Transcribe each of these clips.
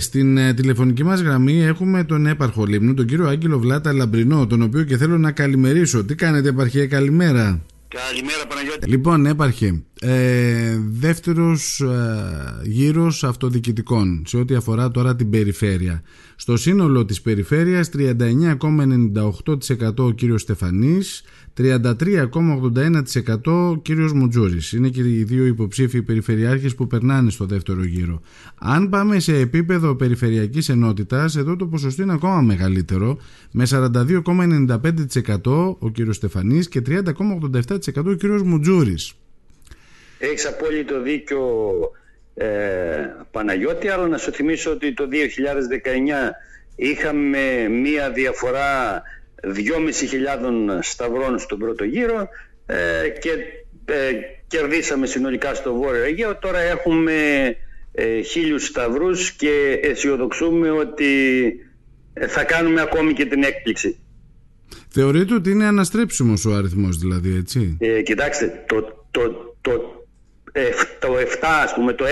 Στην ε, τηλεφωνική μας γραμμή έχουμε τον έπαρχο Λίμνου, τον κύριο Άγγελο Βλάτα Λαμπρινό, τον οποίο και θέλω να καλημερίσω. Τι κάνετε επαρχία, καλημέρα. Καλημέρα Παναγιώτη. Λοιπόν, έπαρχε. Ε, δεύτερος ε, γύρος αυτοδιοικητικών σε ό,τι αφορά τώρα την περιφέρεια. Στο σύνολο της περιφέρειας 39,98% ο κύριος Στεφανής, 33,81% ο κύριος Μοντζούρης. Είναι και οι δύο υποψήφιοι περιφερειάρχες που περνάνε στο δεύτερο γύρο. Αν πάμε σε επίπεδο περιφερειακής ενότητας, εδώ το ποσοστό είναι ακόμα μεγαλύτερο, με 42,95% ο κύριος Στεφανής και 30,87% ο κύριος Μοντζούρης. Έχεις απόλυτο δίκιο ε, Παναγιώτη, αλλά να σου θυμίσω ότι το 2019 είχαμε μία διαφορά 2.500 σταυρών στον πρώτο γύρο ε, και ε, κερδίσαμε συνολικά στο Βόρειο Αιγαίο. Τώρα έχουμε ε, χίλιους σταυρούς και αισιοδοξούμε ότι ε, θα κάνουμε ακόμη και την έκπληξη. Θεωρείτε ότι είναι αναστρέψιμος ο αριθμός δηλαδή, έτσι; Ε, κοιτάξτε, το, το, το το 7 ας πούμε, το 11%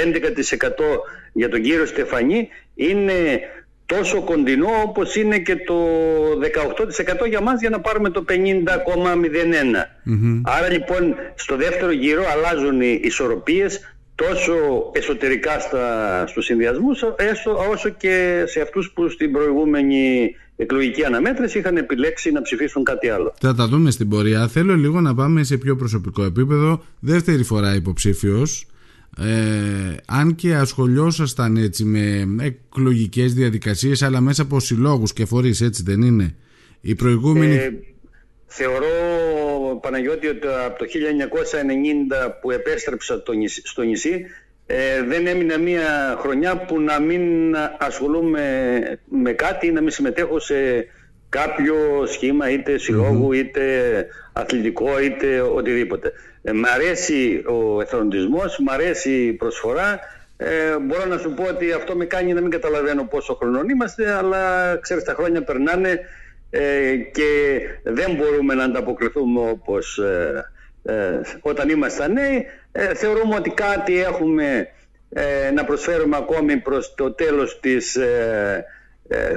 για τον κύριο Στεφανή είναι τόσο κοντινό όπως είναι και το 18% για μας για να πάρουμε το 50,01. Άρα λοιπόν στο δεύτερο γύρο αλλάζουν οι ισορροπίες τόσο εσωτερικά στα, στους συνδυασμούς όσο και σε αυτούς που στην προηγούμενη εκλογική αναμέτρηση είχαν επιλέξει να ψηφίσουν κάτι άλλο. Θα τα δούμε στην πορεία. Θέλω λίγο να πάμε σε πιο προσωπικό επίπεδο. Δεύτερη φορά υποψήφιος. Ε, αν και ασχολιόσασταν έτσι με εκλογικές διαδικασίες αλλά μέσα από συλλόγους και φορείς έτσι δεν είναι; Η προηγούμενη ε, θεωρώ Παναγιώτη ότι από το 1990 που επέστρεψα στο νησί ε, δεν έμεινε μία χρονιά που να μην ασχολούμαι με κάτι ή να μην συμμετέχω σε κάποιο σχήμα είτε είτε αθλητικό είτε οτιδήποτε. Ε, μ' αρέσει ο εθελοντισμός, μ' αρέσει η προσφορά. Ε, μπορώ να σου πω ότι αυτό με κάνει να μην καταλαβαίνω πόσο χρονών είμαστε, αλλά ξέρεις τα χρόνια περνάνε ε, και δεν μπορούμε να ανταποκριθούμε όπως ε, ε, όταν ήμασταν νέοι. Ε, θεωρούμε ότι κάτι έχουμε ε, να προσφέρουμε ακόμη προς το τέλος της ε, ε,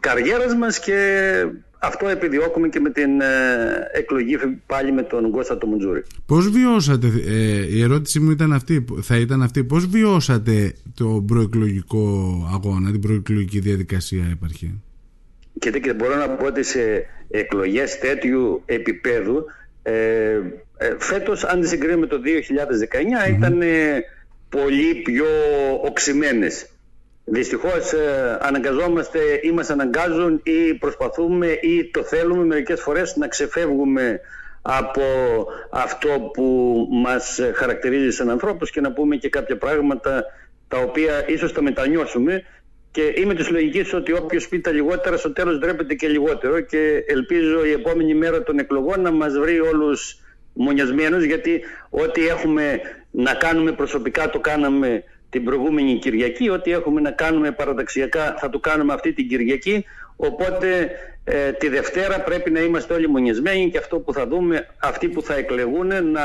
καριέρας μας και αυτό επιδιώκουμε και με την εκλογή πάλι με τον Κώστα το Μουντζούρη. Πώς βιώσατε, η ερώτηση μου ήταν αυτή, θα ήταν αυτή, πώς βιώσατε το προεκλογικό αγώνα, την προεκλογική διαδικασία επαρχή. Και μπορώ να πω ότι σε εκλογές τέτοιου επίπεδου ε, ε, φέτος αν συγκρίνουμε το 2019 ήταν πολύ πιο οξυμένες. Δυστυχώς ε, αναγκαζόμαστε ή μας αναγκάζουν ή προσπαθούμε ή το θέλουμε μερικές φορές να ξεφεύγουμε από αυτό που μας χαρακτηρίζει σαν ανθρώπους και να πούμε και κάποια πράγματα τα οποία ίσως τα μετανιώσουμε και είμαι της λογικής ότι όποιος πει τα λιγότερα στο τέλος ντρέπεται και λιγότερο. Και ελπίζω η επόμενη μέρα των εκλογών να μας βρει όλους μονιασμένους γιατί ό,τι έχουμε να κάνουμε προσωπικά το κάναμε την προηγούμενη Κυριακή, ό,τι έχουμε να κάνουμε παραταξιακά θα το κάνουμε αυτή την Κυριακή. Οπότε ε, τη Δευτέρα πρέπει να είμαστε όλοι μονιασμένοι και αυτό που θα δούμε αυτοί που θα εκλεγούν να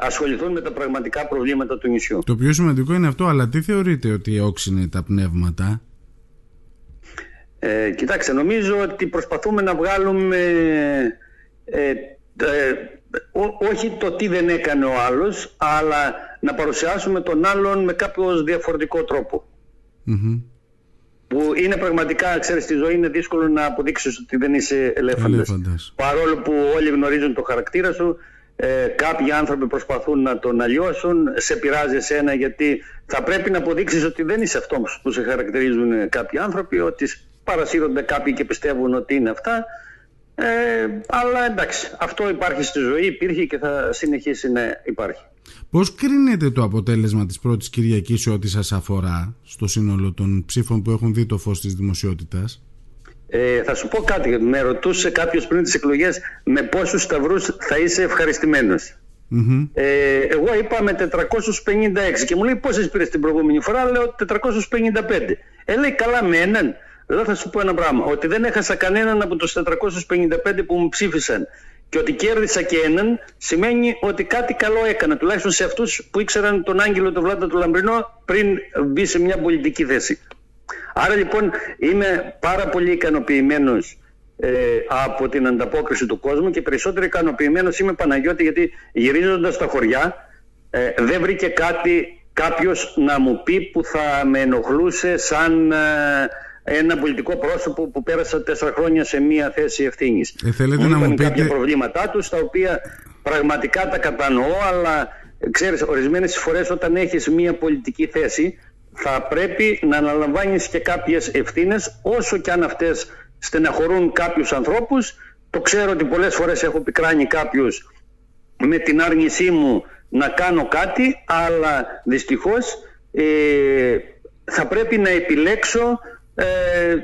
ασχοληθούν με τα πραγματικά προβλήματα του νησιού. Το πιο σημαντικό είναι αυτό, αλλά τι θεωρείτε ότι όξινε τα πνεύματα; Ε, κοιτάξτε, νομίζω ότι προσπαθούμε να βγάλουμε ε, ε, όχι το τι δεν έκανε ο άλλος, αλλά να παρουσιάσουμε τον άλλον με κάποιο διαφορετικό Που είναι πραγματικά, ξέρεις, στη ζωή είναι δύσκολο να αποδείξεις ότι δεν είσαι ελέφαντας. Παρόλο που όλοι γνωρίζουν το χαρακτήρα σου, ε, κάποιοι άνθρωποι προσπαθούν να τον αλλιώσουν, σε πειράζει εσένα γιατί θα πρέπει να αποδείξεις ότι δεν είσαι αυτό που σε χαρακτηρίζουν κάποιοι άνθρωποι, ότι παρασύρονται κάποιοι και πιστεύουν ότι είναι αυτά. Ε, αλλά εντάξει, αυτό υπάρχει στη ζωή, υπήρχε και θα συνεχίσει να υπάρχει. Πώς κρίνεται το αποτέλεσμα της πρώτης Κυριακής ό,τι σας αφορά στο σύνολο των ψήφων που έχουν δει το φως της δημοσιότητας; Ε, θα σου πω κάτι. Με ρωτούσε κάποιος πριν τις εκλογές με πόσους σταυρούς θα είσαι ευχαριστημένος. Ε, εγώ είπα με 456 και μου λέει πόσες πήρες την προηγούμενη φορά; Λέω 455. Ε, λέει καλά με έναν. Εδώ θα σου πω ένα πράγμα. Ότι δεν έχασα κανέναν από τους 455 που μου ψήφισαν και ότι κέρδισα και έναν σημαίνει ότι κάτι καλό έκανα. Τουλάχιστον σε αυτούς που ήξεραν τον Άγγελο τον Βλάτα του Λαμπρινό πριν μπει σε μια πολιτική θέση. Άρα λοιπόν είμαι πάρα πολύ ικανοποιημένος ε, από την ανταπόκριση του κόσμου και περισσότερο ικανοποιημένος είμαι Παναγιώτη γιατί γυρίζοντας στα χωριά ε, δεν βρήκε κάτι κάποιος να μου πει που θα με ενοχλούσε σαν ένα πολιτικό πρόσωπο που πέρασα τέσσερα χρόνια σε μία θέση ευθύνης. Ε, θέλετε να μου πείτε... κάποια προβλήματά τους, τα οποία πραγματικά τα κατανοώ, αλλά ξέρεις, ορισμένες φορές όταν έχεις μία πολιτική θέση, θα πρέπει να αναλαμβάνεις και κάποιες ευθύνες, όσο και αν αυτές στεναχωρούν κάποιους ανθρώπους. Το ξέρω ότι πολλές φορές έχω πικράνει κάποιους με την άρνησή μου να κάνω κάτι, αλλά δυστυχώς ε, θα πρέπει να επιλέξω ε,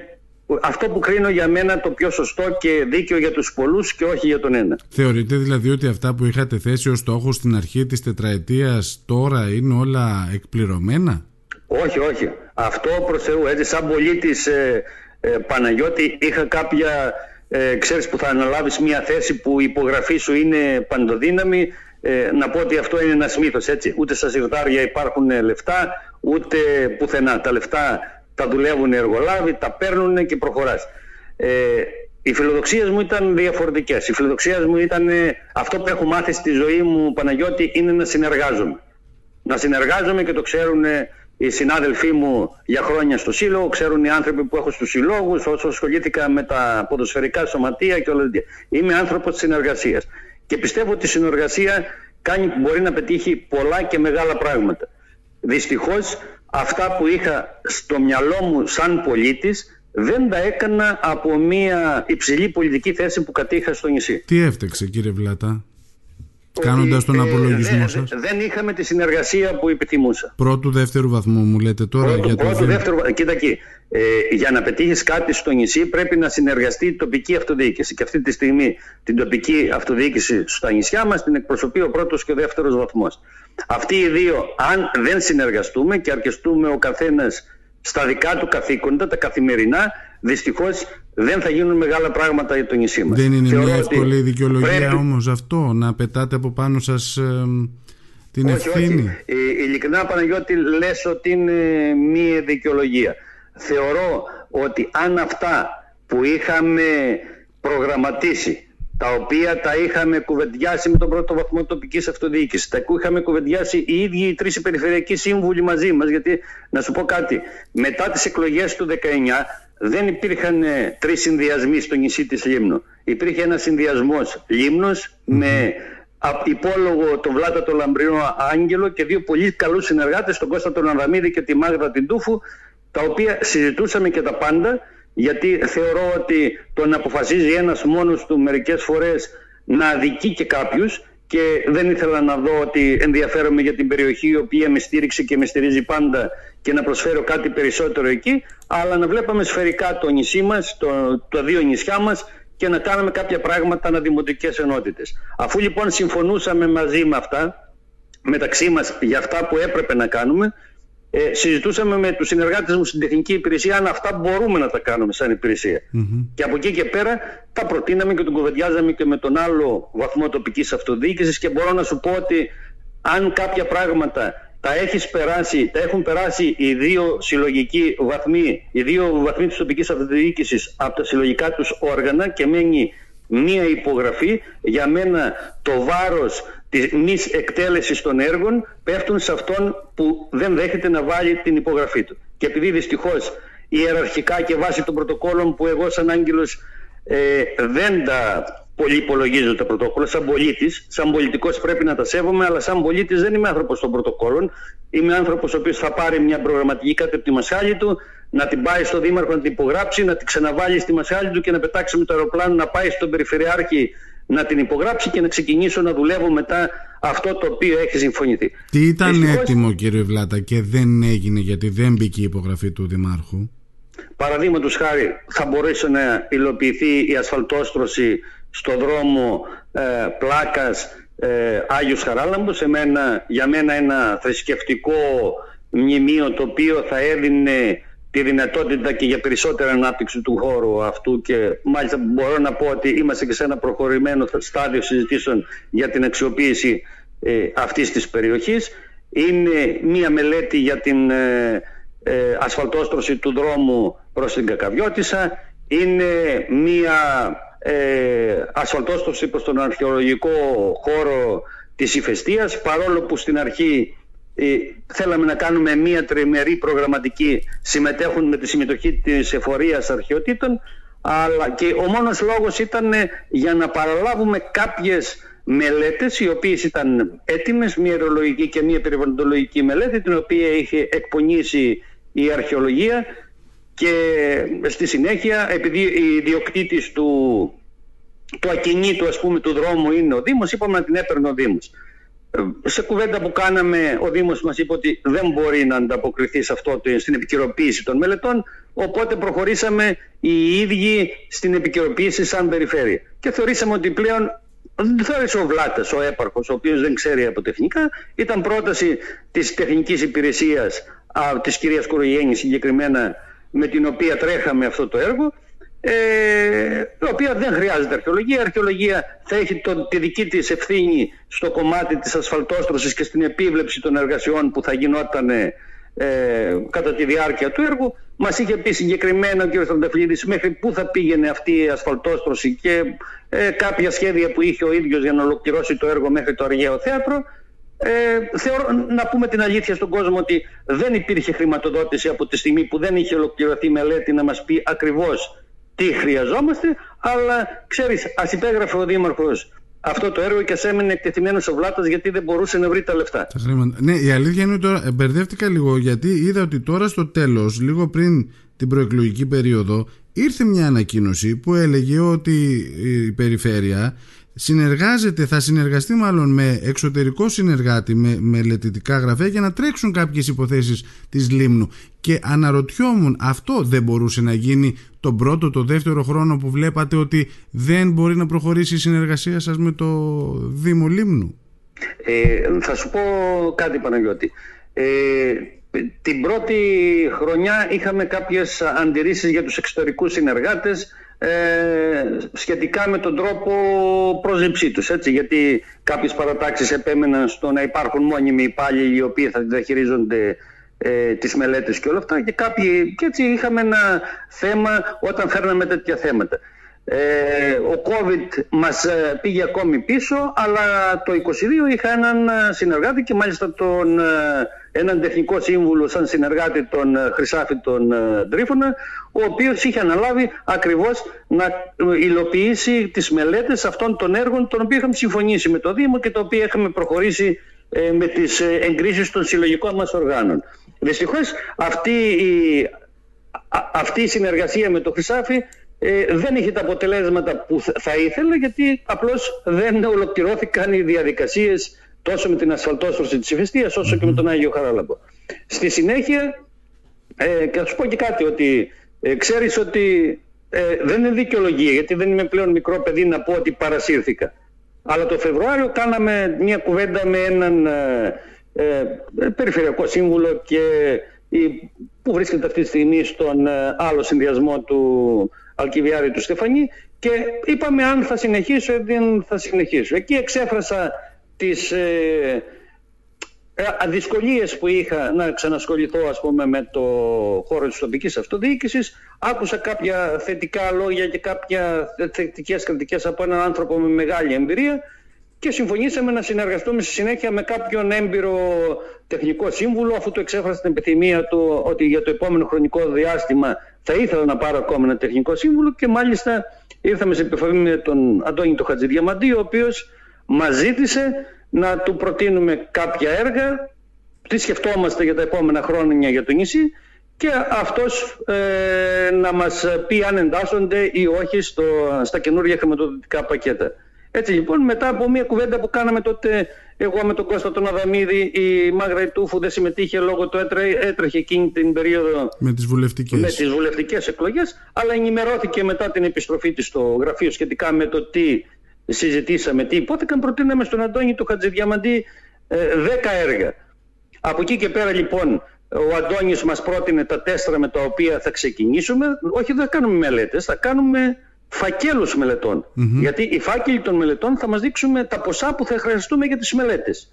αυτό που κρίνω για μένα το πιο σωστό και δίκαιο για τους πολλούς και όχι για τον ένα. Θεωρείτε δηλαδή ότι αυτά που είχατε θέσει ως στόχο στην αρχή της τετραετίας τώρα είναι όλα εκπληρωμένα; Όχι, όχι. Αυτό προς Θεού. Έτσι σαν πολίτης ε, ε, Παναγιώτη είχα κάποια... Ε, ξέρεις που θα αναλάβεις μια θέση που η υπογραφή σου είναι παντοδύναμη ε, να πω ότι αυτό είναι ένας μύθος έτσι ούτε στα συρτάρια υπάρχουν λεφτά ούτε πουθενά τα λεφτά τα δουλεύουν οι εργολάβοι, τα παίρνουν και προχωράς. Ε, οι φιλοδοξίες μου ήταν διαφορετικές. Οι φιλοδοξίες μου ήταν ε, αυτό που έχω μάθει στη ζωή μου, Παναγιώτη, είναι να συνεργάζομαι. Να συνεργάζομαι και το ξέρουν ε, οι συνάδελφοί μου για χρόνια στο σύλλογο, ξέρουν οι άνθρωποι που έχω στους συλλόγους, όσο ασχολήθηκα με τα ποδοσφαιρικά σωματεία και όλα αυτά. Είμαι άνθρωπος της συνεργασίας. Και πιστεύω ότι η συνεργασία κάνει, μπορεί να πετύχει πολλά και μεγάλα πράγματα. Δυστυχώς αυτά που είχα στο μυαλό μου σαν πολίτης δεν τα έκανα από μια υψηλή πολιτική θέση που κατήχα στο νησί. Τι έφταξε κύριε Βλάτα, κάνοντας τον ε, απολογισμό δεν, σας. Δεν είχαμε τη συνεργασία που επιθυμούσα. Πρώτου δεύτερου βαθμού μου λέτε τώρα. Πρώτου, για το πρώτου δεύτερου Κοίτα εκεί. Ε, για να πετύχεις κάτι στο νησί πρέπει να συνεργαστεί η τοπική αυτοδιοίκηση. Και αυτή τη στιγμή την τοπική αυτοδιοίκηση στα νησιά μας την εκπροσωπεί ο πρώτος και ο δεύτερος βαθμός. Αυτοί οι δύο, αν δεν συνεργαστούμε και αρκεστούμε ο καθένας στα δικά του καθήκοντα, τα καθημερινά, δυστυχώς δεν θα γίνουν μεγάλα πράγματα για το νησί μας. Δεν είναι μια εύκολη δικαιολογία πρέπει... όμως αυτό, να πετάτε από πάνω σας την όχι, ευθύνη. Όχι. Ε, ειλικρινά, Παναγιώτη, λες ότι είναι μια δικαιολογία. Θεωρώ ότι αν αυτά που είχαμε προγραμματίσει τα οποία τα είχαμε κουβεντιάσει με τον πρώτο βαθμό τοπικής αυτοδιοίκησης. Τα είχαμε κουβεντιάσει οι ίδιοι οι τρεις περιφερειακοί σύμβουλοι μαζί μας. Γιατί να σου πω κάτι, μετά τις εκλογές του 19 δεν υπήρχαν ε, τρεις συνδυασμοί στο νησί της Λίμνου. Υπήρχε ένας συνδυασμός Λίμνο με υπόλογο τον Βλάτα τον Λαμπρινό Άγγελο και δύο πολύ καλούς συνεργάτες, τον Κώστα τον Ανδαμίδη και τη Μάγδα την Τούφου, τα οποία συζητούσαμε και τα πάντα γιατί θεωρώ ότι το να αποφασίζει ένας μόνος του μερικές φορές να αδικεί και κάποιους και δεν ήθελα να δω ότι ενδιαφέρομαι για την περιοχή η οποία με στήριξε και με στηρίζει πάντα και να προσφέρω κάτι περισσότερο εκεί αλλά να βλέπαμε σφαιρικά το νησί μας, το, τα δύο νησιά μας και να κάναμε κάποια πράγματα αναδημοτικές ενότητες. Αφού λοιπόν συμφωνούσαμε μαζί με αυτά μεταξύ μας για αυτά που έπρεπε να κάνουμε ε, συζητούσαμε με τους συνεργάτες μου στην τεχνική υπηρεσία αν αυτά μπορούμε να τα κάνουμε σαν υπηρεσια Και από εκεί και πέρα τα προτείναμε και τον κουβεντιάζαμε και με τον άλλο βαθμό τοπικής αυτοδιοίκησης και μπορώ να σου πω ότι αν κάποια πράγματα τα, έχεις περάσει, τα έχουν περάσει οι δύο συλλογικοί βαθμοί, οι δύο βαθμοί της τοπικής αυτοδιοίκησης από τα συλλογικά τους όργανα και μένει μία υπογραφή για μένα το βάρος της μη εκτέλεσης των έργων πέφτουν σε αυτόν που δεν δέχεται να βάλει την υπογραφή του. Και επειδή δυστυχώς ιεραρχικά και βάσει των πρωτοκόλων που εγώ σαν άγγελος ε, δεν τα πολύ υπολογίζω τα πρωτόκολλα, σαν πολίτης, σαν πολιτικός πρέπει να τα σέβομαι, αλλά σαν πολίτης δεν είμαι άνθρωπος των πρωτοκόλων. Είμαι άνθρωπος ο οποίος θα πάρει μια προγραμματική κάτι από τη μασχάλη του, να την πάει στο Δήμαρχο να την υπογράψει, να την ξαναβάλει στη μασχάλη του και να πετάξει με το αεροπλάνο να πάει στον Περιφερειάρχη να την υπογράψει και να ξεκινήσω να δουλεύω μετά αυτό το οποίο έχει συμφωνηθεί. Τι ήταν έτοιμο κύριε Βλάτα και δεν έγινε γιατί δεν μπήκε η υπογραφή του Δημάρχου; Παραδείγματος χάρη θα μπορέσει να υλοποιηθεί η ασφαλτόστρωση στο δρόμο ε, Πλάκας ε, Άγιος Χαράλαμπος εμένα, για μένα ένα θρησκευτικό μνημείο το οποίο θα έδινε τη δυνατότητα και για περισσότερη ανάπτυξη του χώρου αυτού και μάλιστα μπορώ να πω ότι είμαστε και σε ένα προχωρημένο στάδιο συζητήσεων για την αξιοποίηση ε, αυτής της περιοχής. Είναι μία μελέτη για την ε, ε, ασφαλτόστρωση του δρόμου προς την Κακαβιώτισσα, είναι μία ε, ασφαλτόστρωση προς τον αρχαιολογικό χώρο της Ηφαιστείας παρόλο που στην αρχή ε, θέλαμε να κάνουμε μία τριμερή προγραμματική συμμετέχουν με τη συμμετοχή της εφορίας αρχαιοτήτων αλλά και ο μόνος λόγος ήταν για να παραλάβουμε κάποιες μελέτες οι οποίες ήταν έτοιμες, μία αερολογική και μία περιβαλλοντολογική μελέτη την οποία είχε εκπονήσει η αρχαιολογία και στη συνέχεια επειδή η ιδιοκτήτης του, του ακινήτου ας πούμε του δρόμου είναι ο Δήμος είπαμε να την έπαιρνε ο Δήμος. ε, σε κουβέντα που κάναμε ο Δήμος μας είπε ότι δεν μπορεί να ανταποκριθεί σε αυτό στην επικαιροποίηση των μελετών οπότε προχωρήσαμε οι ίδιοι στην επικαιροποίηση σαν περιφέρεια. Και θεωρήσαμε ότι πλέον δεν θεώρησε ο Βλάτας ο έπαρχος ο οποίος δεν ξέρει από τεχνικά ήταν πρόταση της τεχνικής υπηρεσίας α, της κυρίας Κορογέννη συγκεκριμένα με την οποία τρέχαμε αυτό το έργο ε, η οποία δεν χρειάζεται αρχαιολογία. Η αρχαιολογία θα έχει το, τη δική της ευθύνη στο κομμάτι της ασφαλτόστρωσης και στην επίβλεψη των εργασιών που θα γινόταν ε, κατά τη διάρκεια του έργου. Μας είχε πει συγκεκριμένα ο κ. Τρανταφυλλίδης μέχρι πού θα πήγαινε αυτή η ασφαλτόστρωση και ε, κάποια σχέδια που είχε ο ίδιος για να ολοκληρώσει το έργο μέχρι το Αργαίο Θέατρο. Ε, θεωρώ, να πούμε την αλήθεια στον κόσμο ότι δεν υπήρχε χρηματοδότηση από τη στιγμή που δεν είχε ολοκληρωθεί μελέτη να μας πει ακριβώς τι χρειαζόμαστε αλλά ξέρεις ας υπέγραφε ο Δήμαρχος αυτό το έργο και ας έμεινε εκτεθειμένος ο Βλάτας γιατί δεν μπορούσε να βρει τα λεφτά. Ναι, η αλήθεια είναι ότι τώρα μπερδεύτηκα λίγο γιατί είδα ότι τώρα στο τέλος, λίγο πριν την προεκλογική περίοδο, ήρθε μια ανακοίνωση που έλεγε ότι η περιφέρεια συνεργάζεται, θα συνεργαστεί μάλλον με εξωτερικό συνεργάτη με μελετητικά γραφεία για να τρέξουν κάποιες υποθέσεις της Λίμνου. Και αναρωτιόμουν αυτό δεν μπορούσε να γίνει τον πρώτο, το δεύτερο χρόνο που βλέπατε ότι δεν μπορεί να προχωρήσει η συνεργασία σας με το Δήμο Λίμνου; Ε, Θα σου πω κάτι Παναγιώτη. Ε, την πρώτη χρονιά είχαμε κάποιες αντιρρήσεις για τους εξωτερικούς συνεργάτες ε, σχετικά με τον τρόπο πρόσληψή τους έτσι, γιατί κάποιες παρατάξεις επέμεναν στο να υπάρχουν μόνιμοι υπάλληλοι οι οποίοι θα διαχειρίζονται ε, τις μελέτες και όλα αυτά και, κάποιοι, και έτσι είχαμε ένα θέμα όταν φέρναμε τέτοια θέματα. Ε, ο COVID μας ε, πήγε ακόμη πίσω αλλά το 22 είχα έναν συνεργάτη και μάλιστα τον έναν τεχνικό σύμβουλο σαν συνεργάτη τον ε, Χρυσάφη τον ε, Τρίφωνα ο οποίος είχε αναλάβει ακριβώς να υλοποιήσει τις μελέτες αυτών των έργων των οποίων είχαμε συμφωνήσει με το Δήμο και τα οποία είχαμε προχωρήσει ε, με τις εγκρίσεις των συλλογικών μας οργάνων. Δυστυχώς αυτή η, αυτή η συνεργασία με το Χρυσάφη δεν είχε τα αποτελέσματα που θα ήθελε γιατί απλώς δεν ολοκληρώθηκαν οι διαδικασίες τόσο με την ασφαλτόστρωση της Ηφαιστείας όσο και με τον Άγιο Χαράλαμπο. Στη συνέχεια, ε, και θα σου πω και κάτι, ότι ε, ξέρεις ότι ε, δεν είναι δικαιολογία, γιατί δεν είμαι πλέον μικρό παιδί να πω ότι παρασύρθηκα. Αλλά το Φεβρουάριο κάναμε μια κουβέντα με έναν ε, ε περιφερειακό σύμβουλο και που βρίσκεται αυτή τη στιγμή στον ε, άλλο συνδυασμό του Αλκιβιάρη του Στεφανή και είπαμε αν θα συνεχίσω ή δεν θα συνεχίσω. Εκεί εξέφρασα τις ε, ε, δυσκολίες που είχα να ξανασχοληθώ ας πούμε με το χώρο της τοπικής αυτοδιοίκησης άκουσα κάποια θετικά λόγια και κάποια θετικές κριτικές από έναν άνθρωπο με μεγάλη εμπειρία και συμφωνήσαμε να συνεργαστούμε στη συνέχεια με κάποιον έμπειρο τεχνικό σύμβουλο αφού του εξέφρασε την επιθυμία του ότι για το επόμενο χρονικό διάστημα θα ήθελα να πάρω ακόμα ένα τεχνικό σύμβουλο και μάλιστα ήρθαμε σε επαφή με τον Αντώνη το Χατζηδιαμαντή ο οποίος μας ζήτησε να του προτείνουμε κάποια έργα, τι σκεφτόμαστε για τα επόμενα χρόνια για το νησί και αυτός ε, να μας πει αν εντάσσονται ή όχι στο, στα καινούργια χρηματοδοτικά πακέτα. Έτσι λοιπόν μετά από μια κουβέντα που κάναμε τότε εγώ με τον Κώστα τον Αδαμίδη η Μάγρα Τούφου δεν συμμετείχε λόγω του έτρε, έτρεχε εκείνη την περίοδο με τις βουλευτικές, με τις βουλευτικές εκλογές αλλά ενημερώθηκε μετά την επιστροφή της στο γραφείο σχετικά με το τι συζητήσαμε τι υπόθηκαν, προτείναμε στον Αντώνη του Χατζηδιαμαντή ε, 10 έργα. Από εκεί και πέρα λοιπόν ο Αντώνης μας πρότεινε τα τέσσερα με τα οποία θα ξεκινήσουμε. Όχι δεν θα κάνουμε μελέτες, θα κάνουμε φακέλους Γιατί οι φάκελοι των μελετών θα μας δείξουν τα ποσά που θα χρειαστούμε για τις μελέτες.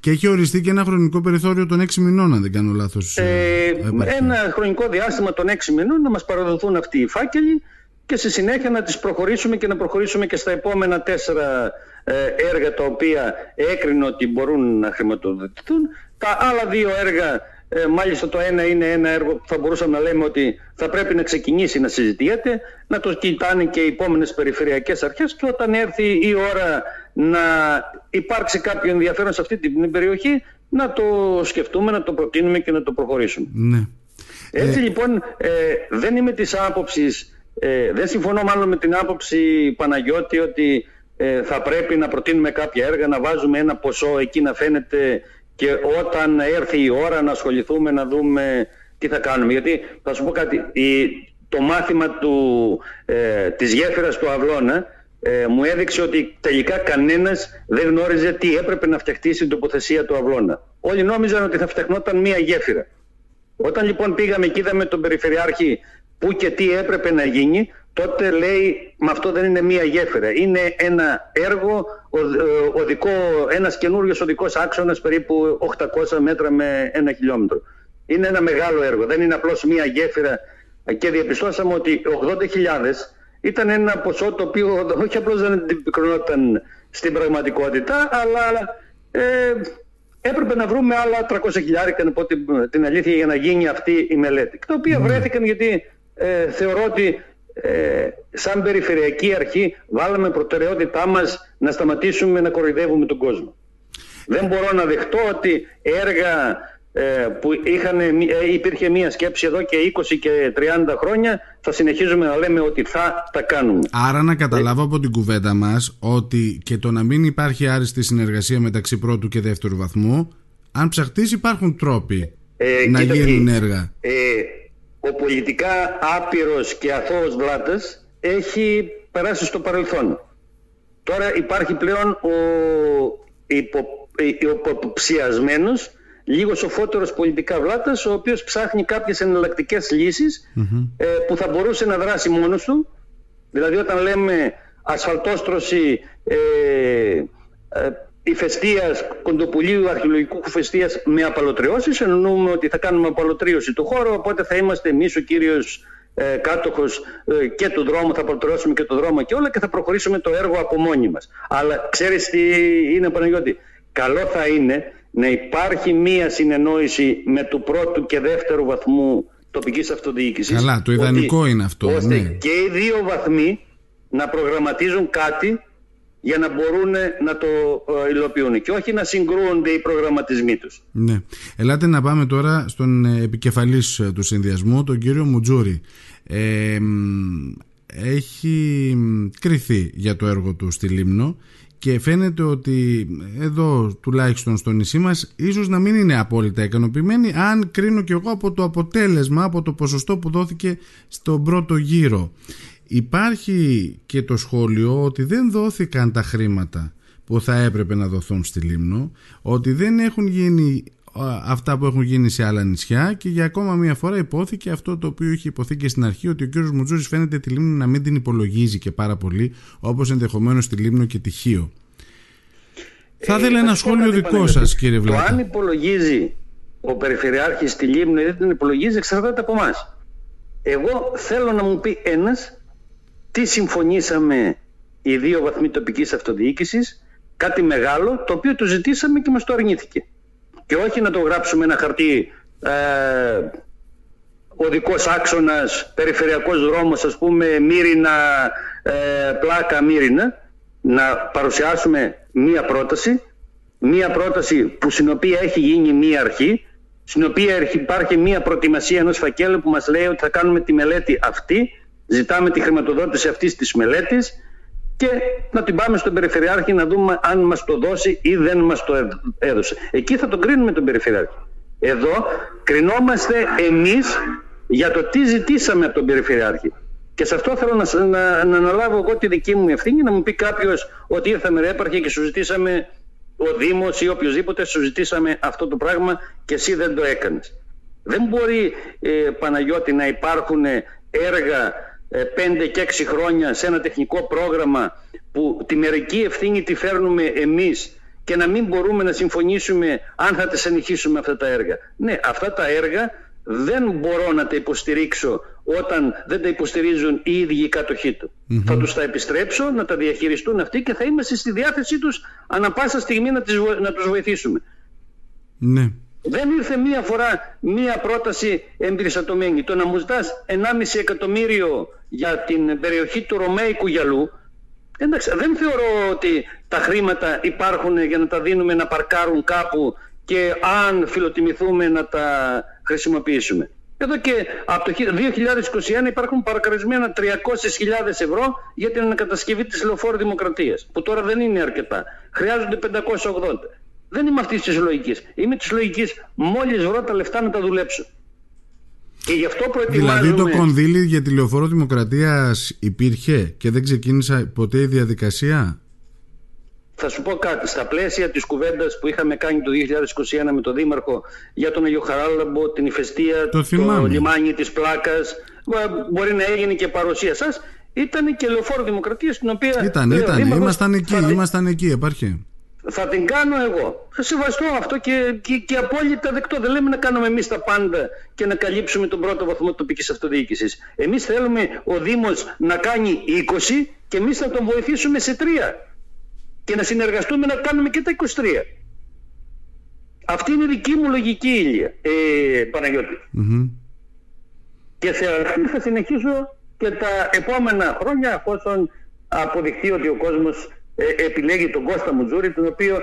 Και έχει οριστεί και ένα χρονικό περιθώριο των 6 μηνών, αν δεν κάνω λάθος. Ε, ένα χρονικό διάστημα των 6 μηνών να μας παραδοθούν αυτοί οι φάκελοι και στη συνέχεια να τις προχωρήσουμε και να προχωρήσουμε και στα επόμενα τέσσερα ε, έργα τα οποία έκρινε ότι μπορούν να χρηματοδοτηθούν. Τα άλλα δύο έργα, ε, μάλιστα το ένα είναι ένα έργο που θα μπορούσαμε να λέμε ότι θα πρέπει να ξεκινήσει να συζητιέται, να το κοιτάνε και οι επόμενες περιφερειακές αρχές και όταν έρθει η ώρα να υπάρξει κάποιο ενδιαφέρον σε αυτή την περιοχή να το σκεφτούμε, να το προτείνουμε και να το προχωρήσουμε. Ναι. Έτσι ε... λοιπόν δεν είμαι της άποψης ε, δεν συμφωνώ μάλλον με την άποψη Παναγιώτη ότι ε, θα πρέπει να προτείνουμε κάποια έργα, να βάζουμε ένα ποσό εκεί να φαίνεται και όταν έρθει η ώρα να ασχοληθούμε να δούμε τι θα κάνουμε. Γιατί θα σου πω κάτι, το μάθημα του, ε, της γέφυρας του Αυλώνα ε, μου έδειξε ότι τελικά κανένας δεν γνώριζε τι έπρεπε να φτιαχτεί στην τοποθεσία του Αυλώνα. Όλοι νόμιζαν ότι θα φτιαχνόταν μία γέφυρα. Όταν λοιπόν πήγαμε και είδαμε τον Περιφερειάρχη πού και τι έπρεπε να γίνει, τότε λέει με αυτό δεν είναι μία γέφυρα. Είναι ένα έργο, ε, οδικό, ένας καινούριος οδικός άξονας περίπου 800 μέτρα με ένα χιλιόμετρο. Είναι ένα μεγάλο έργο, δεν είναι απλώς μία γέφυρα και διαπιστώσαμε ότι 80.000 ήταν ένα ποσό το οποίο όχι απλώς δεν αντιπικρονόταν στην πραγματικότητα, αλλά ε, έπρεπε να βρούμε άλλα 300 χιλιάρικα, να πω την, την αλήθεια, για να γίνει αυτή η μελέτη. Τα οποία ναι. βρέθηκαν γιατί ε, θεωρώ ότι ε, σαν περιφερειακή αρχή βάλαμε προτεραιότητά μας να σταματήσουμε να κοροϊδεύουμε τον κόσμο. Δεν μπορώ να δεχτώ ότι έργα ε, που είχαν, ε, υπήρχε μία σκέψη εδώ και 20 και 30 χρόνια θα συνεχίζουμε να λέμε ότι θα τα κάνουμε. Άρα να καταλάβω από την κουβέντα μας ότι και το να μην υπάρχει άριστη συνεργασία μεταξύ πρώτου και δεύτερου βαθμού αν ψαχτείς υπάρχουν τρόποι ε, να γίνουν έργα. Ε, ο πολιτικά άπειρος και αθώος Βλάτας έχει περάσει στο παρελθόν. Τώρα υπάρχει πλέον ο, υπο, υποψιασμένος, λίγο σοφότερος πολιτικά Βλάτας, ο οποίος ψάχνει κάποιες εναλλακτικές ε, που θα μπορούσε να δράσει μόνος του. Δηλαδή όταν λέμε ασφαλτόστρωση, ε, ε ηφαιστείας κοντοπουλίου αρχαιολογικού φεστία με απαλωτριώσεις. Εννοούμε ότι θα κάνουμε απαλωτρίωση του χώρου, οπότε θα είμαστε εμείς ο κύριος ε, κάτοχος ε, και του δρόμου, θα απαλωτριώσουμε και το δρόμο και όλα και θα προχωρήσουμε το έργο από μόνοι μας. Αλλά ξέρεις τι είναι, Παναγιώτη, καλό θα είναι να υπάρχει μία συνεννόηση με του πρώτου και δεύτερου βαθμού τοπικής αυτοδιοίκησης. Καλά, το ιδανικό είναι αυτό. Ώστε ναι. και οι δύο βαθμοί να προγραμματίζουν κάτι για να μπορούν να το ε, υλοποιούν και όχι να συγκρούονται οι προγραμματισμοί τους. Ναι. Ελάτε να πάμε τώρα στον ε, επικεφαλής ε, του συνδυασμού, τον κύριο Μουτζούρη. Ε, έχει κριθεί για το έργο του στη Λίμνο και φαίνεται ότι εδώ τουλάχιστον στο νησί μας ίσως να μην είναι απόλυτα ικανοποιημένοι αν κρίνω και εγώ από το αποτέλεσμα, από το ποσοστό που δόθηκε στον πρώτο γύρο. Υπάρχει και το σχόλιο ότι δεν δόθηκαν τα χρήματα που θα έπρεπε να δοθούν στη Λίμνο, ότι δεν έχουν γίνει αυτά που έχουν γίνει σε άλλα νησιά και για ακόμα μία φορά υπόθηκε αυτό το οποίο είχε υποθεί και στην αρχή ότι ο κύριος Μουτζούρης φαίνεται τη Λίμνο να μην την υπολογίζει και πάρα πολύ όπως ενδεχομένως τη Λίμνο και τη Χίο. θα ήθελα ένα σχόλιο δικό σας κύριε Βλάκα. Το αν υπολογίζει ο Περιφερειάρχης τη Λίμνο ή δεν την υπολογίζει εξαρτάται από εμάς. Εγώ θέλω να μου πει ένας τι συμφωνήσαμε οι δύο βαθμοί τοπικής αυτοδιοίκησης, κάτι μεγάλο, το οποίο το ζητήσαμε και μας το αρνήθηκε. Και όχι να το γράψουμε ένα χαρτί ε, οδικός άξονας, περιφερειακός δρόμος, ας πούμε, μύρινα, ε, πλάκα μύρινα, να παρουσιάσουμε μία πρόταση, μία πρόταση που στην οποία έχει γίνει μία αρχή, στην οποία υπάρχει μία προετοιμασία ενός φακέλου που μας λέει ότι θα κάνουμε τη μελέτη αυτή ζητάμε τη χρηματοδότηση αυτής της μελέτης και να την πάμε στον Περιφερειάρχη να δούμε αν μας το δώσει ή δεν μας το έδωσε. Εκεί θα τον κρίνουμε τον Περιφερειάρχη. Εδώ κρινόμαστε εμείς για το τι ζητήσαμε από τον Περιφερειάρχη. Και σε αυτό θέλω να, να, να αναλάβω εγώ τη δική μου ευθύνη, να μου πει κάποιος ότι ήρθαμε ρέπαρχε και σου ζητήσαμε ο Δήμος ή οποιοδήποτε σου ζητήσαμε αυτό το πράγμα και εσύ δεν το έκανες. Δεν μπορεί, ε, Παναγιώτη, να υπάρχουν έργα 5 ε, και 6 χρόνια σε ένα τεχνικό πρόγραμμα που τη μερική ευθύνη τη φέρνουμε εμείς και να μην μπορούμε να συμφωνήσουμε αν θα τα συνεχίσουμε αυτά τα έργα. Ναι, αυτά τα έργα δεν μπορώ να τα υποστηρίξω όταν δεν τα υποστηρίζουν οι ίδιοι οι κάτοχοί του. Θα τους τα επιστρέψω, να τα διαχειριστούν αυτοί και θα είμαστε στη διάθεσή τους ανα πάσα στιγμή να, τις, να τους βοηθήσουμε. Ναι. Δεν ήρθε μία φορά μία πρόταση εμπειριστατωμένη. Το να μου ζητάς 1,5 εκατομμύριο για την περιοχή του Ρωμαϊκού γυαλού, εντάξει, δεν θεωρώ ότι τα χρήματα υπάρχουν για να τα δίνουμε να παρκάρουν κάπου και αν φιλοτιμηθούμε να τα χρησιμοποιήσουμε. Εδώ και από το 2021 υπάρχουν παρακαρισμένα 300.000 ευρώ για την ανακατασκευή της λεωφόρου Δημοκρατίας, που τώρα δεν είναι αρκετά. Χρειάζονται 580. Δεν είμαι αυτής της λογικής. Είμαι της λογικής μόλις βρω τα λεφτά να τα δουλέψω. Και γι' αυτό προετοιμάζουμε... Δηλαδή το κονδύλι για τη λεωφόρο Δημοκρατίας υπήρχε και δεν ξεκίνησε ποτέ η διαδικασία; Θα σου πω κάτι. Στα πλαίσια της κουβέντας που είχαμε κάνει το 2021 με τον Δήμαρχο για τον Αγιο Χαράλαμπο, την ηφαιστία, το, το λιμάνι της Πλάκας, μπορεί να έγινε και παρουσία σας, ήταν και λεωφόρο Δημοκρατίας, την οποία... Ήταν, ήταν. Ήμασταν εκεί, θα... ήμασταν εκεί, επάρχει. Θα την κάνω εγώ. Θα σεβαστώ αυτό και, και, και απόλυτα δεκτό. Δεν λέμε να κάνουμε εμείς τα πάντα και να καλύψουμε τον πρώτο βαθμό τοπικής αυτοδιοίκησης. Εμείς θέλουμε ο Δήμος να κάνει 20 και εμείς θα τον βοηθήσουμε σε 3 και να συνεργαστούμε να κάνουμε και τα 23. Αυτή είναι η δική μου λογική ήλια, ε, παναγιωτη Και σε αυτή θα συνεχίσω και τα επόμενα χρόνια εφόσον αποδειχθεί ότι ο κόσμος ε, επιλέγει τον Κώστα Μουτζούρη τον οποίο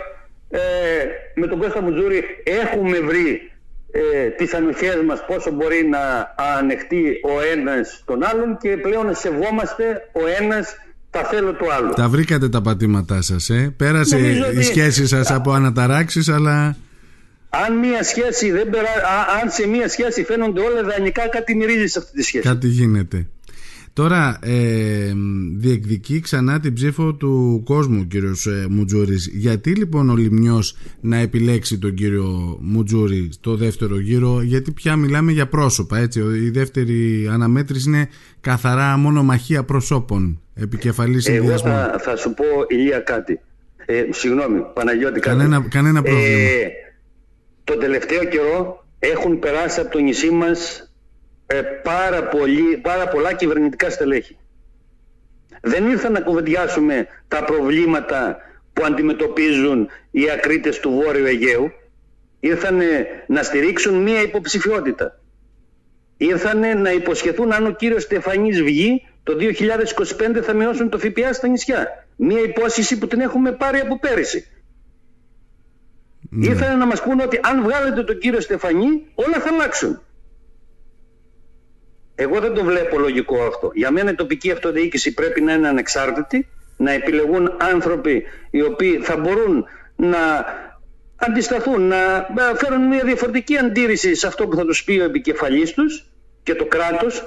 ε, με τον Κώστα Μουτζούρη έχουμε βρει ε, τις ανοχές μας πόσο μπορεί να ανεχτεί ο ένας τον άλλον και πλέον σεβόμαστε ο ένας τα θέλω του άλλου. Τα βρήκατε τα πατήματά σας, ε; Πέρασε η σχέση σας από αναταράξεις, αλλά... Αν, μια σχέση δεν περα... αν σε μια σχέση φαίνονται όλα δανεικά, κάτι μυρίζεις σε αυτή τη σχέση. Κάτι γίνεται. Τώρα ε, διεκδικεί ξανά την ψήφο του κόσμου ο κύριος ε, Μουτζούρης. Γιατί λοιπόν ο Λιμνιός να επιλέξει τον κύριο Μουτζούρη στο δεύτερο γύρο, γιατί πια μιλάμε για πρόσωπα, έτσι. Η δεύτερη αναμέτρηση είναι καθαρά μονομαχία προσώπων επικεφαλής Εγώ θα, θα σου πω Ηλία κάτι. Ε, συγγνώμη, Παναγιώτη κανένα, Κανένα πρόβλημα. Ε, τον τελευταίο καιρό έχουν περάσει από το νησί μας ε, πάρα, πολύ, πάρα πολλά κυβερνητικά στελέχη. Δεν ήρθαν να κουβεντιάσουμε τα προβλήματα που αντιμετωπίζουν οι ακρίτες του Βόρειου Αιγαίου. Ήρθαν να στηρίξουν μία υποψηφιότητα. Ήρθαν να υποσχεθούν αν ο κύριος Στεφανής βγει το 2025 θα μειώσουν το ΦΠΑ στα νησιά. Μία υπόσχεση που την έχουμε πάρει από πέρυσι. Ναι. Ήρθαν να μας πούνε ότι αν βγάλετε τον κύριο Στεφανή όλα θα αλλάξουν. Εγώ δεν το βλέπω λογικό αυτό. Για μένα η τοπική αυτοδιοίκηση πρέπει να είναι ανεξάρτητη, να επιλεγούν άνθρωποι οι οποίοι θα μπορούν να αντισταθούν, να φέρουν μια διαφορετική αντίρρηση σε αυτό που θα τους πει ο επικεφαλής τους και το κράτος,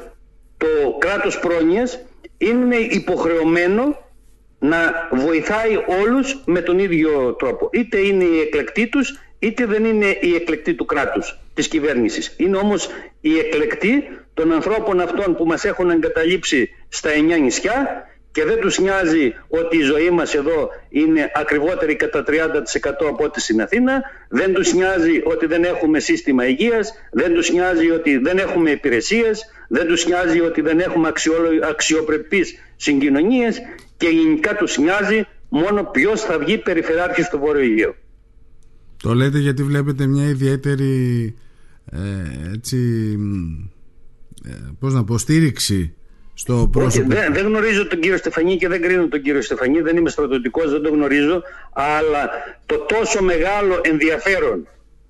το κράτος πρόνοιας είναι υποχρεωμένο να βοηθάει όλους με τον ίδιο τρόπο. Είτε είναι η εκλεκτή τους, είτε δεν είναι η εκλεκτή του κράτους, της κυβέρνησης. Είναι όμως η εκλεκτή των ανθρώπων αυτών που μας έχουν εγκαταλείψει στα εννιά νησιά και δεν τους νοιάζει ότι η ζωή μας εδώ είναι ακριβότερη κατά 30% από ό,τι στην Αθήνα, δεν τους νοιάζει ότι δεν έχουμε σύστημα υγείας, δεν τους νοιάζει ότι δεν έχουμε υπηρεσίες, δεν τους νοιάζει ότι δεν έχουμε αξιοπρεπείς συγκοινωνίες και γενικά τους νοιάζει μόνο ποιος θα βγει περιφεράρχης στο Βόρειο Αιγαίο. Το λέτε γιατί βλέπετε μια ιδιαίτερη ε, έτσι, ε, πώς να πω, στήριξη στο πρόσωπο. δεν, δεν γνωρίζω τον κύριο Στεφανή και δεν κρίνω τον κύριο Στεφανή, δεν είμαι στρατιωτικός, δεν τον γνωρίζω, αλλά το τόσο μεγάλο ενδιαφέρον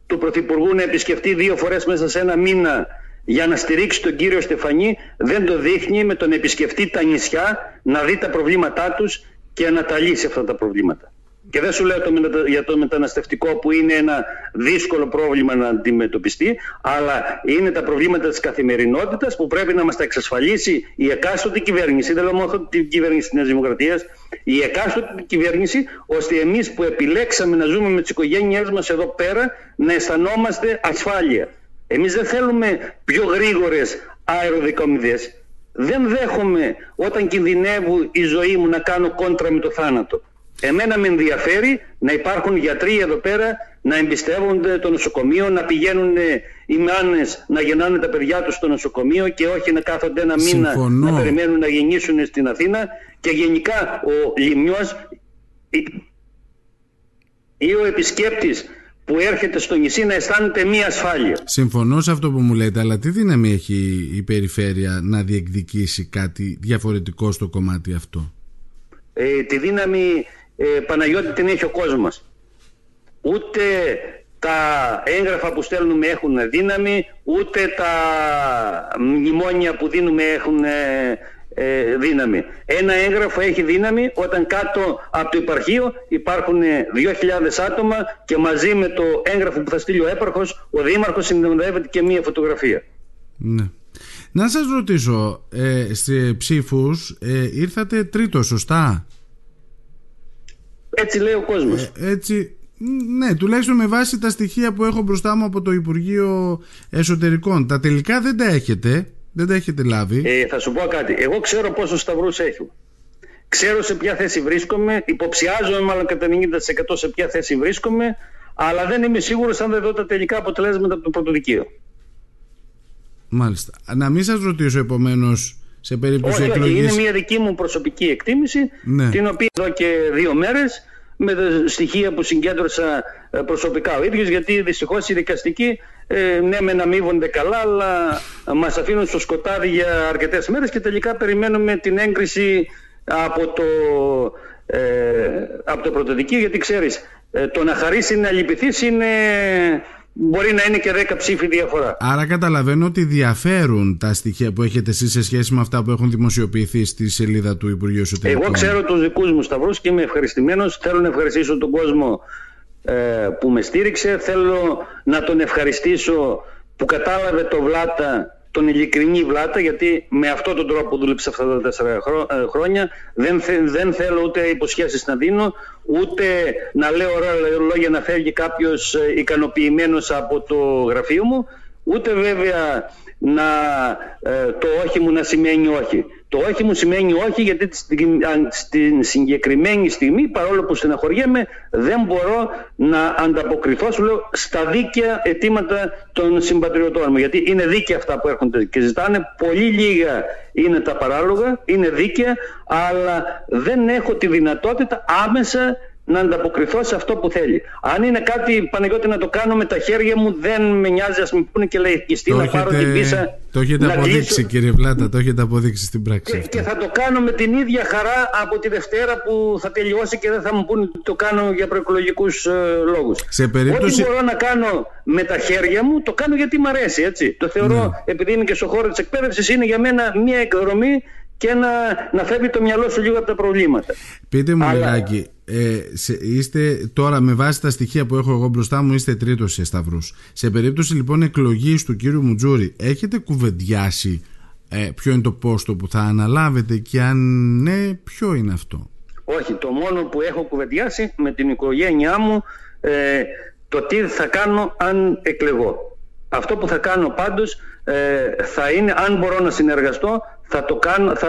του Πρωθυπουργού να επισκεφτεί δύο φορές μέσα σε ένα μήνα για να στηρίξει τον κύριο Στεφανή δεν το δείχνει με τον επισκεφτεί τα νησιά να δει τα προβλήματά τους και να τα λύσει αυτά τα προβλήματα. Και δεν σου λέω το, για το μεταναστευτικό που είναι ένα δύσκολο πρόβλημα να αντιμετωπιστεί, αλλά είναι τα προβλήματα της καθημερινότητας που πρέπει να μας τα εξασφαλίσει η εκάστοτε κυβέρνηση, δεν λέω μόνο την κυβέρνηση της Νέας Δημοκρατίας, η εκάστοτε κυβέρνηση, ώστε εμείς που επιλέξαμε να ζούμε με τις οικογένειές μας εδώ πέρα, να αισθανόμαστε ασφάλεια. Εμείς δεν θέλουμε πιο γρήγορες αεροδικομιδές. Δεν δέχομαι όταν κινδυνεύω η ζωή μου να κάνω κόντρα με το θάνατο. Εμένα με ενδιαφέρει να υπάρχουν γιατροί εδώ πέρα να εμπιστεύονται το νοσοκομείο, να πηγαίνουν οι μάνες να γεννάνε τα παιδιά τους στο νοσοκομείο και όχι να κάθονται ένα μήνα να περιμένουν να γεννήσουν στην Αθήνα και γενικά ο Λιμιός ή ο επισκέπτης που έρχεται στο νησί να αισθάνεται μία ασφάλεια. Συμφωνώ σε αυτό που μου λέτε, αλλά τι δύναμη έχει η περιφέρεια να διεκδικήσει κάτι διαφορετικό στο κομμάτι αυτό; Ε, τη δύναμη ε, Παναγιώτη την έχει ο κόσμος. Ούτε τα έγγραφα που στέλνουμε έχουν δύναμη, ούτε τα μνημόνια που δίνουμε έχουν ε, δύναμη. Ένα έγγραφο έχει δύναμη όταν κάτω από το υπαρχείο υπάρχουν 2.000 άτομα και μαζί με το έγγραφο που θα στείλει ο έπαρχος, ο δήμαρχος συνδεδεύεται και μία φωτογραφία. Ναι. Να σας ρωτήσω, ε, σε ψήφους ε, ήρθατε τρίτο, σωστά; Έτσι λέει ο κόσμος. Ε, έτσι, ναι, τουλάχιστον με βάση τα στοιχεία που έχω μπροστά μου από το Υπουργείο Εσωτερικών. Τα τελικά δεν τα έχετε. Δεν τα έχετε λάβει. Ε, θα σου πω κάτι. Εγώ ξέρω πόσο σταυρούς έχω. Ξέρω σε ποια θέση βρίσκομαι. Υποψιάζομαι μάλλον κατά 90% σε ποια θέση βρίσκομαι. Αλλά δεν είμαι σίγουρος αν δεν δω τα τελικά αποτελέσματα από το πρωτοδικείο. Μάλιστα. Να μην σας ρωτήσω επομένως σε περίπτωση εκλογής... είναι μια δική μου προσωπική εκτίμηση ναι. την οποία εδώ και δύο μέρες με τα στοιχεία που συγκέντρωσα ε, προσωπικά ο ίδιος γιατί δυστυχώς οι δικαστικοί ε, ναι μεν αμείβονται καλά αλλά μας αφήνουν στο σκοτάδι για αρκετές μέρες και τελικά περιμένουμε την έγκριση από το, ε, από το πρωτοδικείο γιατί ξέρεις ε, το να χαρίσει να λυπηθείς είναι μπορεί να είναι και 10 ψήφοι διαφορά. Άρα καταλαβαίνω ότι διαφέρουν τα στοιχεία που έχετε εσείς σε σχέση με αυτά που έχουν δημοσιοποιηθεί στη σελίδα του Υπουργείου Εσωτερικών. Εγώ ξέρω τους δικούς μου σταυρούς και είμαι ευχαριστημένος. Θέλω να ευχαριστήσω τον κόσμο ε, που με στήριξε. Θέλω να τον ευχαριστήσω που κατάλαβε το Βλάτα τον ειλικρινή Βλάτα γιατί με αυτόν τον τρόπο δούλεψε αυτά τα τέσσερα ε, χρόνια δεν, δεν θέλω ούτε υποσχέσεις να δίνω ούτε να λέω ωραία λόγια να φεύγει κάποιος ε, ικανοποιημένος από το γραφείο μου ούτε βέβαια να, ε, το όχι μου να σημαίνει όχι. Το όχι μου σημαίνει όχι γιατί στην συγκεκριμένη στιγμή παρόλο που στεναχωριέμαι δεν μπορώ να ανταποκριθώ σου λέω στα δίκαια αιτήματα των συμπατριωτών μου. Γιατί είναι δίκαια αυτά που έρχονται και ζητάνε. Πολύ λίγα είναι τα παράλογα, είναι δίκαια αλλά δεν έχω τη δυνατότητα άμεσα να ανταποκριθώ σε αυτό που θέλει. Αν είναι κάτι Παναγιώτη να το κάνω με τα χέρια μου δεν με νοιάζει ας μου πούνε και λέει και να πάρω την πίσα Το έχετε αποδείξει κύριε Βλάτα, το έχετε αποδείξει στην πράξη και, και, θα το κάνω με την ίδια χαρά από τη Δευτέρα που θα τελειώσει και δεν θα μου πούνε το κάνω για προεκλογικούς ε, λόγους. Σε περίπτωση... Ό,τι μπορώ να κάνω με τα χέρια μου το κάνω γιατί μου αρέσει έτσι. Το θεωρώ ναι. επειδή είμαι και στο χώρο της εκπαίδευσης είναι για μένα μια εκδρομή και να, να φεύγει το μυαλό σου λίγο από τα προβλήματα. Πείτε μου Αλλά... λιγάκι, ε, είστε τώρα με βάση τα στοιχεία που έχω εγώ μπροστά μου είστε τρίτος σε Σταυρούς. Σε περίπτωση λοιπόν εκλογής του κύριου Μουτζούρη έχετε κουβεντιάσει ε, ποιο είναι το πόστο που θα αναλάβετε και αν ναι ποιο είναι αυτό; Όχι, το μόνο που έχω κουβεντιάσει με την οικογένειά μου ε, το τι θα κάνω αν εκλεγώ. Αυτό που θα κάνω πάντως ε, θα είναι αν μπορώ να συνεργαστώ θα το κάνω. Θα,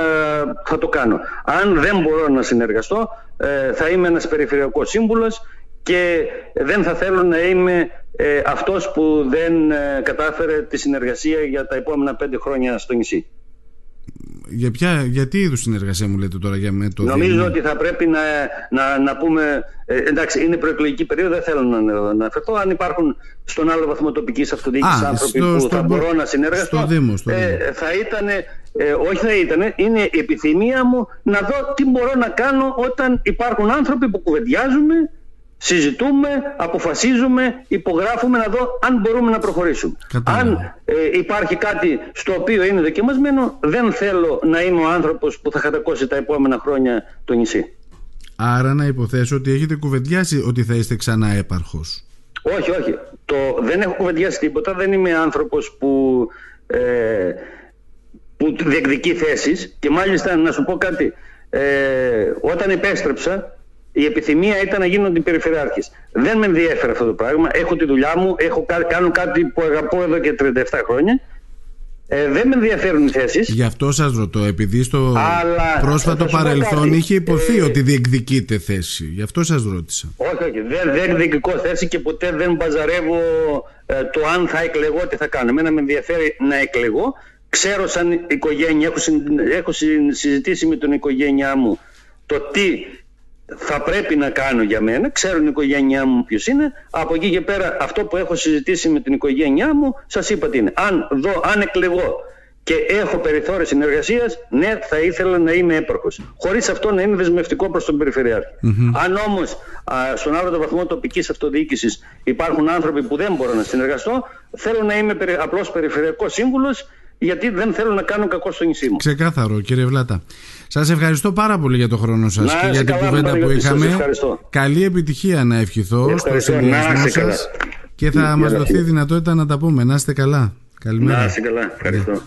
θα το κάνω. Αν δεν μπορώ να συνεργαστώ ε, θα είμαι ένας περιφερειακός σύμβουλος και δεν θα θέλω να είμαι ε, αυτός που δεν ε, κατάφερε τη συνεργασία για τα επόμενα πέντε χρόνια στο νησί για, ποια, για τι είδους συνεργασία μου λέτε τώρα για με το Νομίζω ότι θα πρέπει να, να, να πούμε. Ε, εντάξει, είναι προεκλογική περίοδο, δεν θέλω να αναφερθώ. Αν υπάρχουν στον άλλο βαθμό τοπικής αυτοδιοίκησης άνθρωποι που στο, θα μπορώ να συνεργαστώ, στο Δήμο, στο ε, θα ήταν. Ε, όχι θα ήταν, είναι η επιθυμία μου να δω τι μπορώ να κάνω όταν υπάρχουν άνθρωποι που κουβεντιάζουμε συζητούμε, αποφασίζουμε, υπογράφουμε να δω αν μπορούμε να προχωρήσουμε. Αν ε, υπάρχει κάτι στο οποίο είναι δοκιμασμένο, δεν θέλω να είμαι ο άνθρωπος που θα κατακώσει τα επόμενα χρόνια το νησί. Άρα να υποθέσω ότι έχετε κουβεντιάσει ότι θα είστε ξανά έπαρχος. Όχι, όχι. Το, δεν έχω κουβεντιάσει τίποτα. Δεν είμαι άνθρωπος που, ε, που διεκδικεί θέσεις και μάλιστα να σου πω κάτι. Ε, όταν επέστρεψα η επιθυμία ήταν να γίνω την περιφερειάρχης. Δεν με ενδιαφέρει αυτό το πράγμα. Έχω τη δουλειά μου, έχω, κάνω κάτι που αγαπώ εδώ και 37 χρόνια. Ε, δεν με ενδιαφέρουν οι θέσεις. Γι' αυτό σας ρωτώ, επειδή στο Αλλά, πρόσφατο θα σου πω παρελθόν κάτι. είχε υποθεί Ε, ότι διεκδικείτε θέση. Γι' αυτό σας ρώτησα. Όχι, όχι. Δεν, δεν διεκδικώ θέση και ποτέ δεν μπαζαρεύω ε, το αν θα εκλεγώ, τι θα κάνω. Εμένα με ενδιαφέρει να εκλεγώ. Ξέρω σαν οικογένεια, έχω, συν- έχω συν- συζητήσει με την οικογένειά μου το τι θα πρέπει να κάνω για μένα. Ξέρουν η οικογένειά μου ποιος είναι. Από εκεί και πέρα αυτό που έχω συζητήσει με την οικογένειά μου σας είπα τι είναι. Αν, δω, αν εκλεγώ και έχω περιθώριο συνεργασίας, ναι, θα ήθελα να είμαι έπαρχο. Χωρίς αυτό να είναι δεσμευτικό προς τον περιφερειαρχη Αν όμως στον άλλο το βαθμό τοπικής αυτοδιοίκησης υπάρχουν άνθρωποι που δεν μπορώ να συνεργαστώ, θέλω να είμαι απλώς περιφερειακός σύμβουλος, γιατί δεν θέλω να κάνω κακό στο νησί μου. Ξεκάθαρο, κύριε Βλάτα. Σας ευχαριστώ πάρα πολύ για το χρόνο σας Να και είστε για την καλά, κουβέντα που Παναγιώτη, σας είχαμε. ευχαριστώ. Καλή επιτυχία να ευχηθώ στο Ευχαριστώ, να συνδυασμό είστε σας καλά. και θα Γεια μας σας. δοθεί δυνατότητα να τα πούμε. Να είστε καλά. Καλημέρα. Να είστε καλά. Ευχαριστώ.